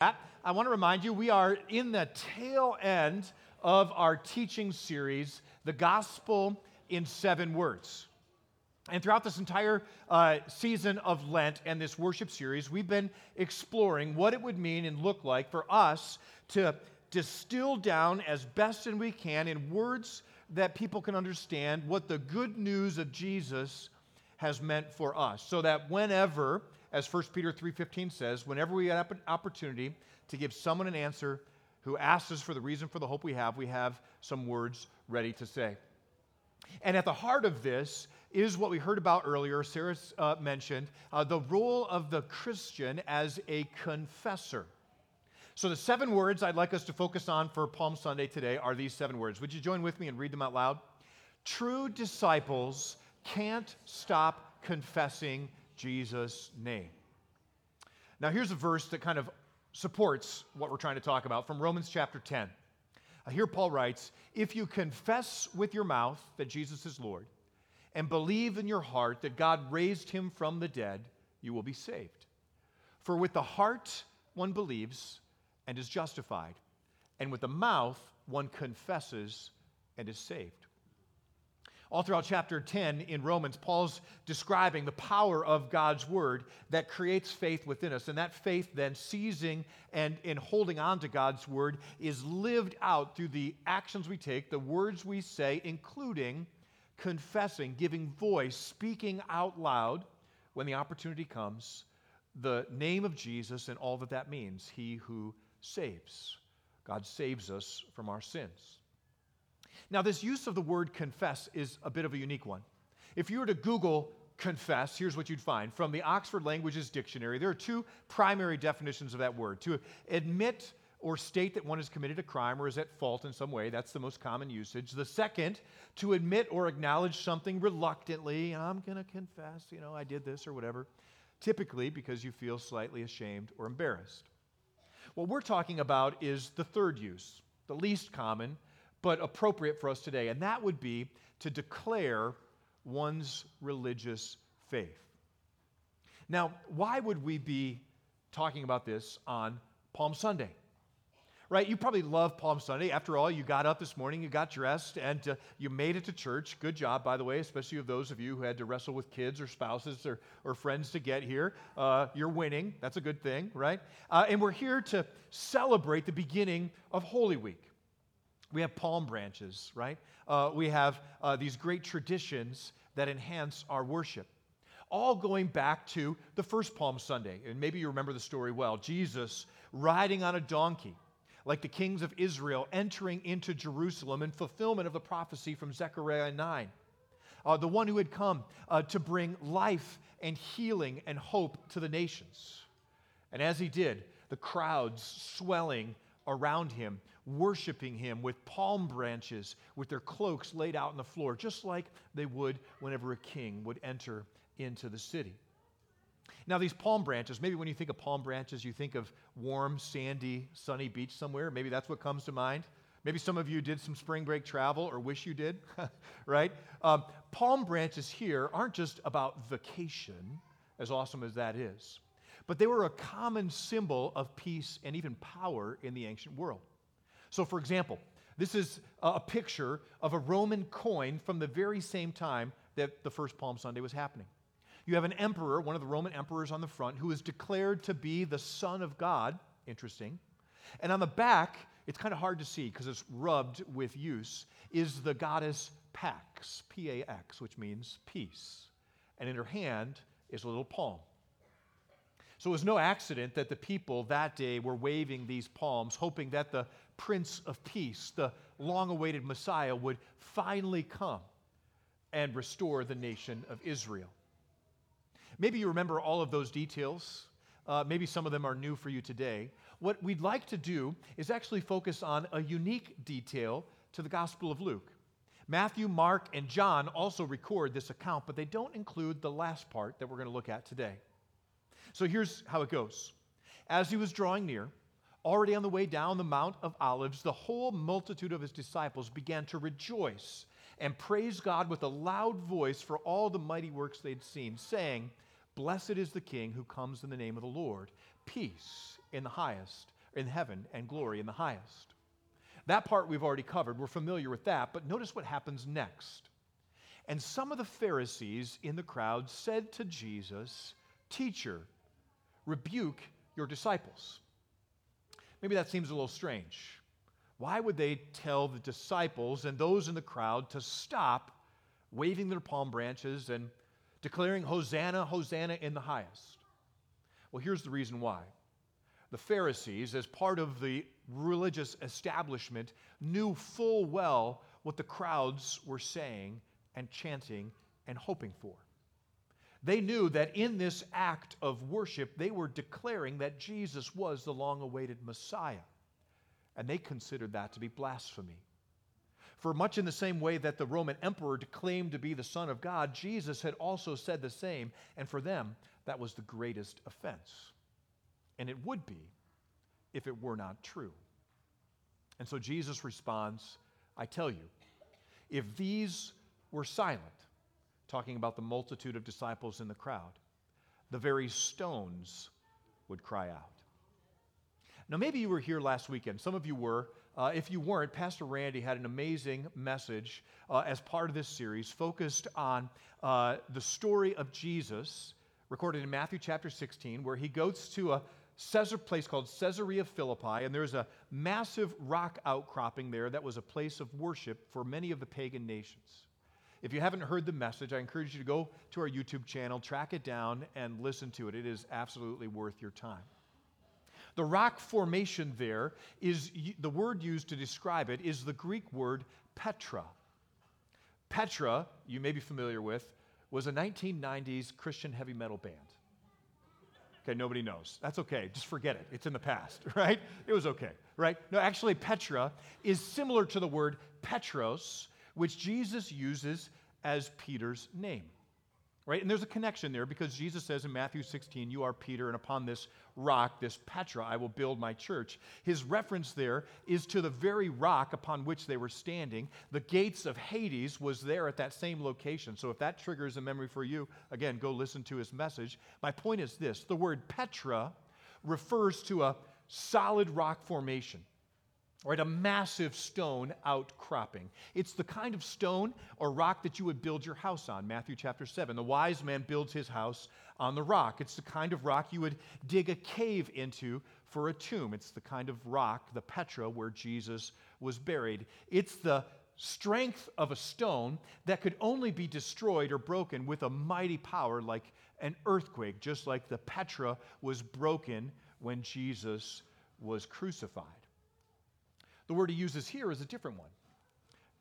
I want to remind you we are in the tail end of our teaching series, The Gospel in Seven Words. And throughout this entire uh, season of Lent and this worship series, we've been exploring what it would mean and look like for us to distill down as best as we can in words that people can understand what the good news of Jesus has meant for us. So that whenever as 1 Peter 3:15 says, whenever we have an opportunity to give someone an answer who asks us for the reason for the hope we have, we have some words ready to say. And at the heart of this is what we heard about earlier, Sarah uh, mentioned, uh, the role of the Christian as a confessor. So, the seven words I'd like us to focus on for Palm Sunday today are these seven words. Would you join with me and read them out loud? True disciples can't stop confessing Jesus' name. Now, here's a verse that kind of supports what we're trying to talk about from Romans chapter 10. Uh, here, Paul writes If you confess with your mouth that Jesus is Lord and believe in your heart that God raised him from the dead, you will be saved. For with the heart one believes and is justified, and with the mouth one confesses and is saved. All throughout chapter 10 in Romans, Paul's describing the power of God's word that creates faith within us. And that faith, then, seizing and in holding on to God's word, is lived out through the actions we take, the words we say, including confessing, giving voice, speaking out loud when the opportunity comes, the name of Jesus and all that that means, He who saves. God saves us from our sins. Now, this use of the word confess is a bit of a unique one. If you were to Google confess, here's what you'd find. From the Oxford Languages Dictionary, there are two primary definitions of that word to admit or state that one has committed a crime or is at fault in some way. That's the most common usage. The second, to admit or acknowledge something reluctantly. I'm going to confess, you know, I did this or whatever. Typically because you feel slightly ashamed or embarrassed. What we're talking about is the third use, the least common, but appropriate for us today, and that would be to declare one's religious faith. Now, why would we be talking about this on Palm Sunday? Right? You probably love Palm Sunday. After all, you got up this morning, you got dressed, and uh, you made it to church. Good job, by the way, especially of those of you who had to wrestle with kids or spouses or, or friends to get here. Uh, you're winning. That's a good thing, right? Uh, and we're here to celebrate the beginning of Holy Week. We have palm branches, right? Uh, we have uh, these great traditions that enhance our worship. All going back to the first Palm Sunday. And maybe you remember the story well. Jesus riding on a donkey, like the kings of Israel, entering into Jerusalem in fulfillment of the prophecy from Zechariah 9. Uh, the one who had come uh, to bring life and healing and hope to the nations. And as he did, the crowds swelling around him worshiping him with palm branches, with their cloaks laid out on the floor, just like they would whenever a king would enter into the city. Now, these palm branches, maybe when you think of palm branches, you think of warm, sandy, sunny beach somewhere. Maybe that's what comes to mind. Maybe some of you did some spring break travel or wish you did, right? Um, palm branches here aren't just about vacation, as awesome as that is, but they were a common symbol of peace and even power in the ancient world. So, for example, this is a picture of a Roman coin from the very same time that the first Palm Sunday was happening. You have an emperor, one of the Roman emperors on the front, who is declared to be the Son of God. Interesting. And on the back, it's kind of hard to see because it's rubbed with use, is the goddess Pax, P A X, which means peace. And in her hand is a little palm. So it was no accident that the people that day were waving these palms, hoping that the Prince of Peace, the long awaited Messiah, would finally come and restore the nation of Israel. Maybe you remember all of those details. Uh, maybe some of them are new for you today. What we'd like to do is actually focus on a unique detail to the Gospel of Luke. Matthew, Mark, and John also record this account, but they don't include the last part that we're going to look at today. So here's how it goes. As he was drawing near, Already on the way down the Mount of Olives, the whole multitude of his disciples began to rejoice and praise God with a loud voice for all the mighty works they'd seen, saying, Blessed is the King who comes in the name of the Lord. peace in the highest, in heaven, and glory in the highest. That part we've already covered. We're familiar with that. But notice what happens next. And some of the Pharisees in the crowd said to Jesus, Teacher, rebuke your disciples. Maybe that seems a little strange. Why would they tell the disciples and those in the crowd to stop waving their palm branches and declaring, Hosanna, Hosanna in the highest? Well, here's the reason why. The Pharisees, as part of the religious establishment, knew full well what the crowds were saying and chanting and hoping for. They knew that in this act of worship, they were declaring that Jesus was the long awaited Messiah. And they considered that to be blasphemy. For much in the same way that the Roman emperor claimed to be the Son of God, Jesus had also said the same. And for them, that was the greatest offense. And it would be if it were not true. And so Jesus responds I tell you, if these were silent, talking about the multitude of disciples in the crowd, the very stones would cry out. Now, maybe you were here last weekend. Some of you were. Uh, if you weren't, Pastor Randy had an amazing message uh, as part of this series focused on uh, the story of Jesus, recorded in Matthew chapter 16, where he goes to a Caesar place called Caesarea Philippi, and there's a massive rock outcropping there that was a place of worship for many of the pagan nations. If you haven't heard the message, I encourage you to go to our YouTube channel, track it down, and listen to it. It is absolutely worth your time. The rock formation there is the word used to describe it is the Greek word Petra. Petra, you may be familiar with, was a 1990s Christian heavy metal band. Okay, nobody knows. That's okay. Just forget it. It's in the past, right? It was okay, right? No, actually, Petra is similar to the word Petros, which Jesus uses as Peter's name. Right? And there's a connection there because Jesus says in Matthew 16, You are Peter, and upon this rock, this Petra, I will build my church. His reference there is to the very rock upon which they were standing. The gates of Hades was there at that same location. So if that triggers a memory for you, again, go listen to his message. My point is this the word Petra refers to a solid rock formation right? A massive stone outcropping. It's the kind of stone or rock that you would build your house on, Matthew chapter 7. The wise man builds his house on the rock. It's the kind of rock you would dig a cave into for a tomb. It's the kind of rock, the Petra, where Jesus was buried. It's the strength of a stone that could only be destroyed or broken with a mighty power like an earthquake, just like the Petra was broken when Jesus was crucified. The word he uses here is a different one.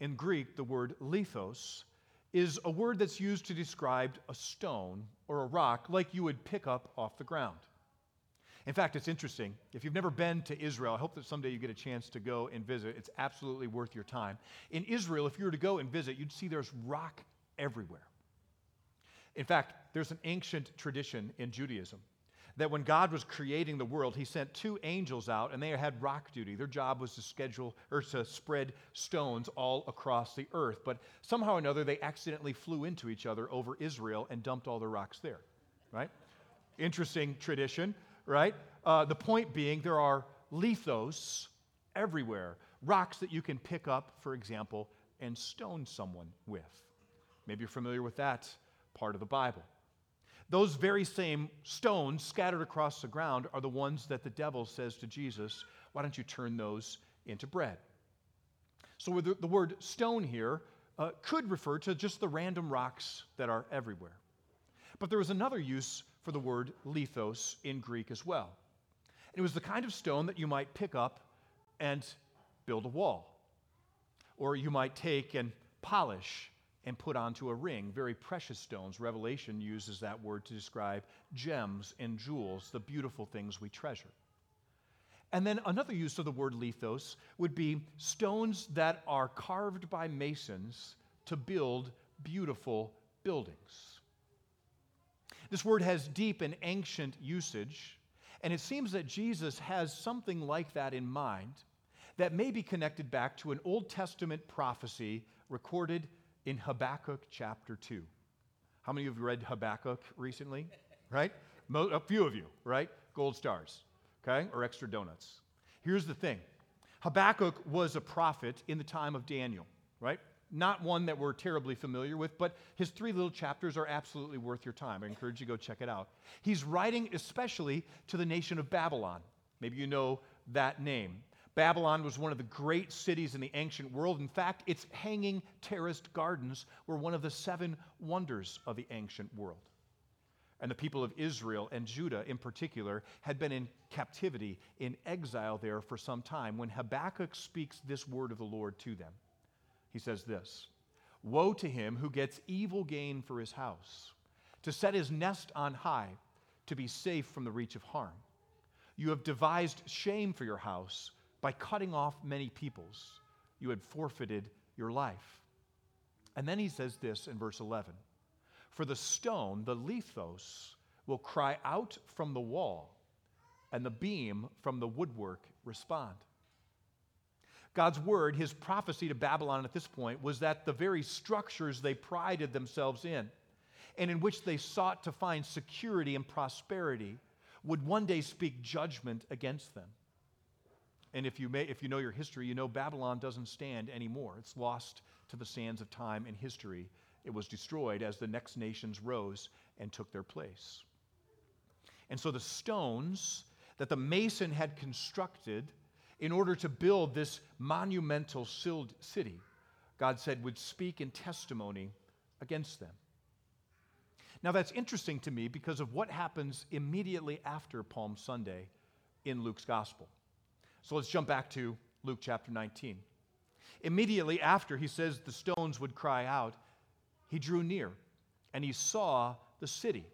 In Greek, the word lithos is a word that's used to describe a stone or a rock like you would pick up off the ground. In fact, it's interesting. If you've never been to Israel, I hope that someday you get a chance to go and visit. It's absolutely worth your time. In Israel, if you were to go and visit, you'd see there's rock everywhere. In fact, there's an ancient tradition in Judaism that when God was creating the world, he sent two angels out and they had rock duty. Their job was to schedule or to spread stones all across the earth. But somehow or another, they accidentally flew into each other over Israel and dumped all the rocks there, right? Interesting tradition, right? Uh, the point being, there are lithos everywhere, rocks that you can pick up, for example, and stone someone with. Maybe you're familiar with that part of the Bible. Those very same stones scattered across the ground are the ones that the devil says to Jesus, Why don't you turn those into bread? So the, the word stone here uh, could refer to just the random rocks that are everywhere. But there was another use for the word lithos in Greek as well. It was the kind of stone that you might pick up and build a wall, or you might take and polish and put onto a ring. Very precious stones. Revelation uses that word to describe gems and jewels, the beautiful things we treasure. And then another use of the word lithos would be stones that are carved by masons to build beautiful buildings. This word has deep and ancient usage, and it seems that Jesus has something like that in mind that may be connected back to an Old Testament prophecy recorded in Habakkuk chapter 2. How many of you have read Habakkuk recently? Right? A few of you, right? gold stars, okay, or extra donuts. Here's the thing Habakkuk was a prophet in the time of Daniel, right? Not one that we're terribly familiar with, but his three little chapters are absolutely worth your time. I encourage you to go check it out. He's writing especially to the nation of Babylon. Maybe you know that name. Babylon was one of the great cities in the ancient world. In fact, its hanging terraced gardens were one of the seven wonders of the ancient world. And the people of Israel and Judah in particular had been in captivity, in exile there for some time when Habakkuk speaks this word of the Lord to them. He says this Woe to him who gets evil gain for his house, to set his nest on high, to be safe from the reach of harm. You have devised shame for your house by cutting off many peoples. You had forfeited your life. And then he says this in verse 11 For the stone, the lithos, will cry out from the wall, and the beam from the woodwork respond. God's word, his prophecy to Babylon at this point, was that the very structures they prided themselves in and in which they sought to find security and prosperity would one day speak judgment against them. And if you, may, if you know your history, you know Babylon doesn't stand anymore. It's lost to the sands of time and history. It was destroyed as the next nations rose and took their place. And so the stones that the mason had constructed in order to build this monumental city, God said would speak in testimony against them. Now, that's interesting to me because of what happens immediately after Palm Sunday in Luke's gospel. So let's jump back to Luke chapter 19. Immediately after he says the stones would cry out, he drew near and he saw the city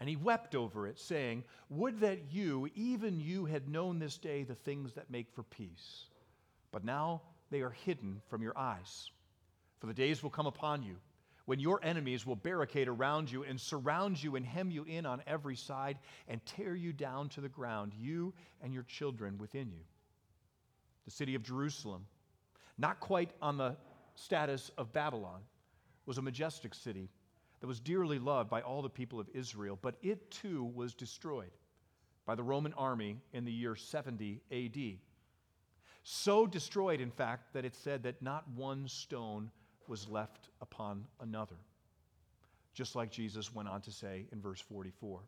and he wept over it, saying, Would that you, even you, had known this day the things that make for peace. But now they are hidden from your eyes. For the days will come upon you when your enemies will barricade around you and surround you and hem you in on every side and tear you down to the ground, you and your children within you. The city of Jerusalem, not quite on the status of Babylon, was a majestic city that was dearly loved by all the people of Israel, but it too was destroyed by the Roman army in the year 70 AD. So destroyed, in fact, that it said that not one stone was left upon another. Just like Jesus went on to say in verse 44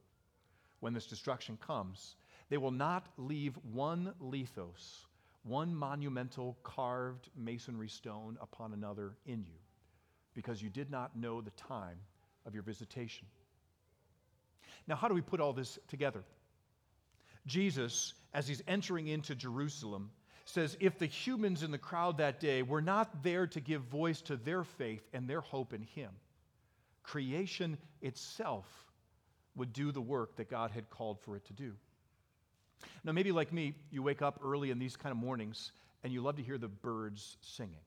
when this destruction comes, they will not leave one lithos, one monumental carved masonry stone upon another in you, because you did not know the time of your visitation. Now, how do we put all this together? Jesus, as he's entering into Jerusalem, says if the humans in the crowd that day were not there to give voice to their faith and their hope in him, creation itself would do the work that God had called for it to do. Now, maybe like me, you wake up early in these kind of mornings and you love to hear the birds singing,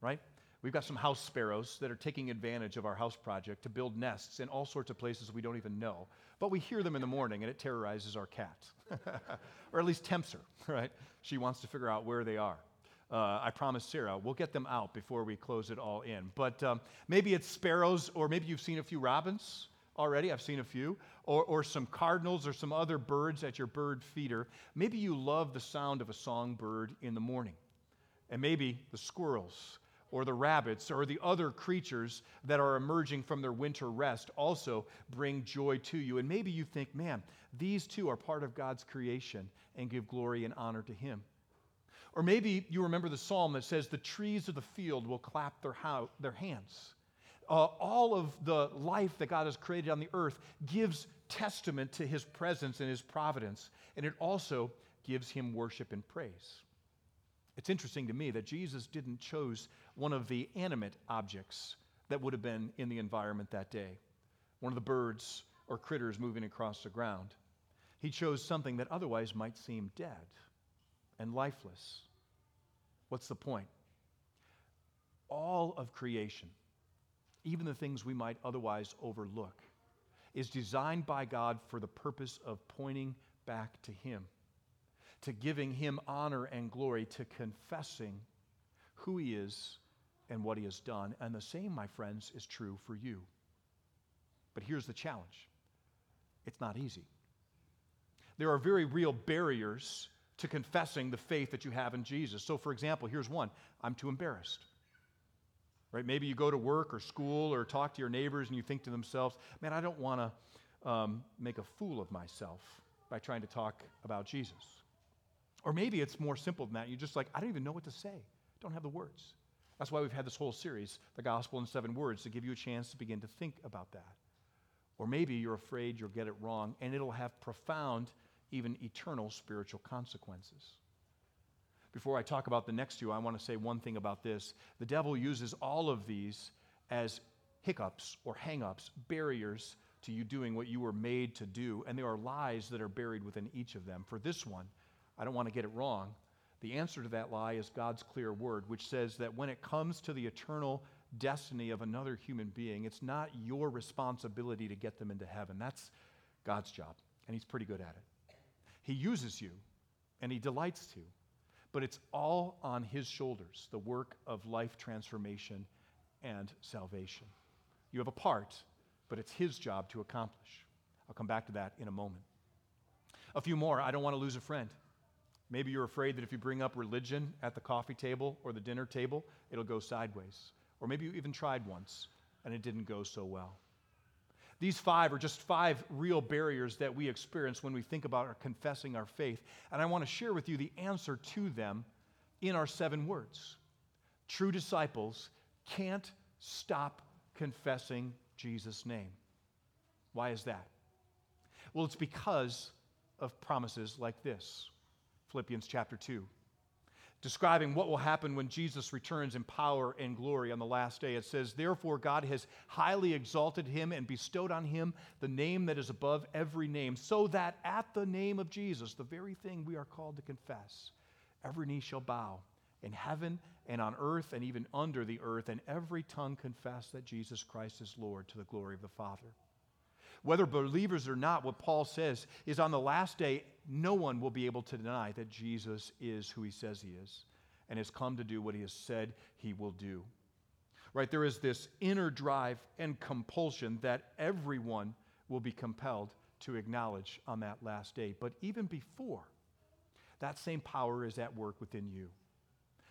right? We've got some house sparrows that are taking advantage of our house project to build nests in all sorts of places we don't even know. But we hear them in the morning and it terrorizes our cat, or at least tempts her, right? She wants to figure out where they are. Uh, I promise Sarah we'll get them out before we close it all in. But um, maybe it's sparrows, or maybe you've seen a few robins already. I've seen a few, or, or some cardinals or some other birds at your bird feeder. Maybe you love the sound of a songbird in the morning. And maybe the squirrels or the rabbits or the other creatures that are emerging from their winter rest also bring joy to you. And maybe you think, man, these two are part of God's creation and give glory and honor to Him. Or maybe you remember the psalm that says, The trees of the field will clap their, ho- their hands. Uh, all of the life that God has created on the earth gives testament to His presence and His providence, and it also gives Him worship and praise. It's interesting to me that Jesus didn't choose one of the animate objects that would have been in the environment that day, one of the birds or critters moving across the ground. He chose something that otherwise might seem dead and lifeless. What's the point? All of creation, even the things we might otherwise overlook, is designed by God for the purpose of pointing back to Him to giving him honor and glory, to confessing who he is and what he has done. And the same, my friends, is true for you. But here's the challenge it's not easy. there are very real barriers to confessing the faith that you have in Jesus. So, for example, here's one I'm too embarrassed. Right? Maybe you go to work or school or talk to your neighbors and you think to themselves, man, I don't want to um, make a fool of myself by trying to talk about Jesus. Or maybe it's more simple than that. You're just like, I don't even know what to say, don't have the words. That's why we've had this whole series, The Gospel in Seven Words, to give you a chance to begin to think about that. Or maybe you're afraid you'll get it wrong and it'll have profound, even eternal spiritual consequences. Before I talk about the next two, I want to say one thing about this. The devil uses all of these as hiccups or hangups, barriers to you doing what you were made to do, and there are lies that are buried within each of them. For this one, I don't want to get it wrong. The answer to that lie is God's clear word, which says that when it comes to the eternal destiny of another human being, it's not your responsibility to get them into heaven. That's God's job, and He's pretty good at it. He uses you, and He delights to, but it's all on His shoulders the work of life transformation and salvation. You have a part, but it's His job to accomplish. I'll come back to that in a moment. A few more. I don't want to lose a friend. Maybe you're afraid that if you bring up religion at the coffee table or the dinner table, it'll go sideways. Or maybe you even tried once and it didn't go so well. These five are just five real barriers that we experience when we think about our confessing our faith. And I want to share with you the answer to them in our seven words. True disciples can't stop confessing Jesus' name. Why is that? Well, it's because of promises like this. Philippians chapter 2, describing what will happen when Jesus returns in power and glory on the last day. It says, Therefore, God has highly exalted him and bestowed on him the name that is above every name, so that at the name of Jesus, the very thing we are called to confess, every knee shall bow in heaven and on earth and even under the earth, and every tongue confess that Jesus Christ is Lord to the glory of the Father. Whether believers or not, what Paul says is on the last day, no one will be able to deny that Jesus is who he says he is and has come to do what he has said he will do. Right? There is this inner drive and compulsion that everyone will be compelled to acknowledge on that last day. But even before, that same power is at work within you.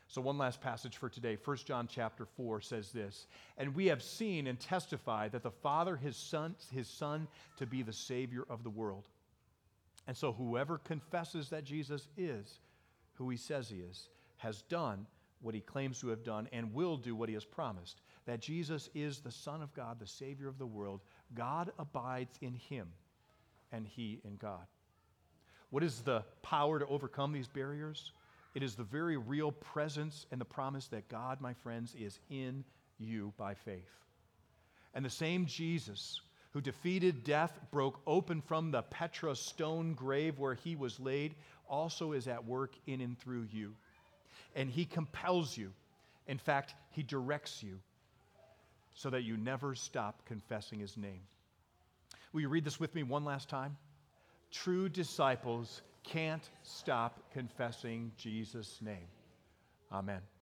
So one last passage for today. 1 John chapter 4 says this, "And we have seen and testified that the Father his son his son to be the savior of the world. And so whoever confesses that Jesus is who he says he is has done what he claims to have done and will do what he has promised. That Jesus is the son of God, the savior of the world. God abides in him and he in God." What is the power to overcome these barriers? It is the very real presence and the promise that God, my friends, is in you by faith. And the same Jesus who defeated death, broke open from the Petra stone grave where he was laid, also is at work in and through you. And he compels you. In fact, he directs you so that you never stop confessing his name. Will you read this with me one last time? True disciples can't stop confessing Jesus' name. Amen.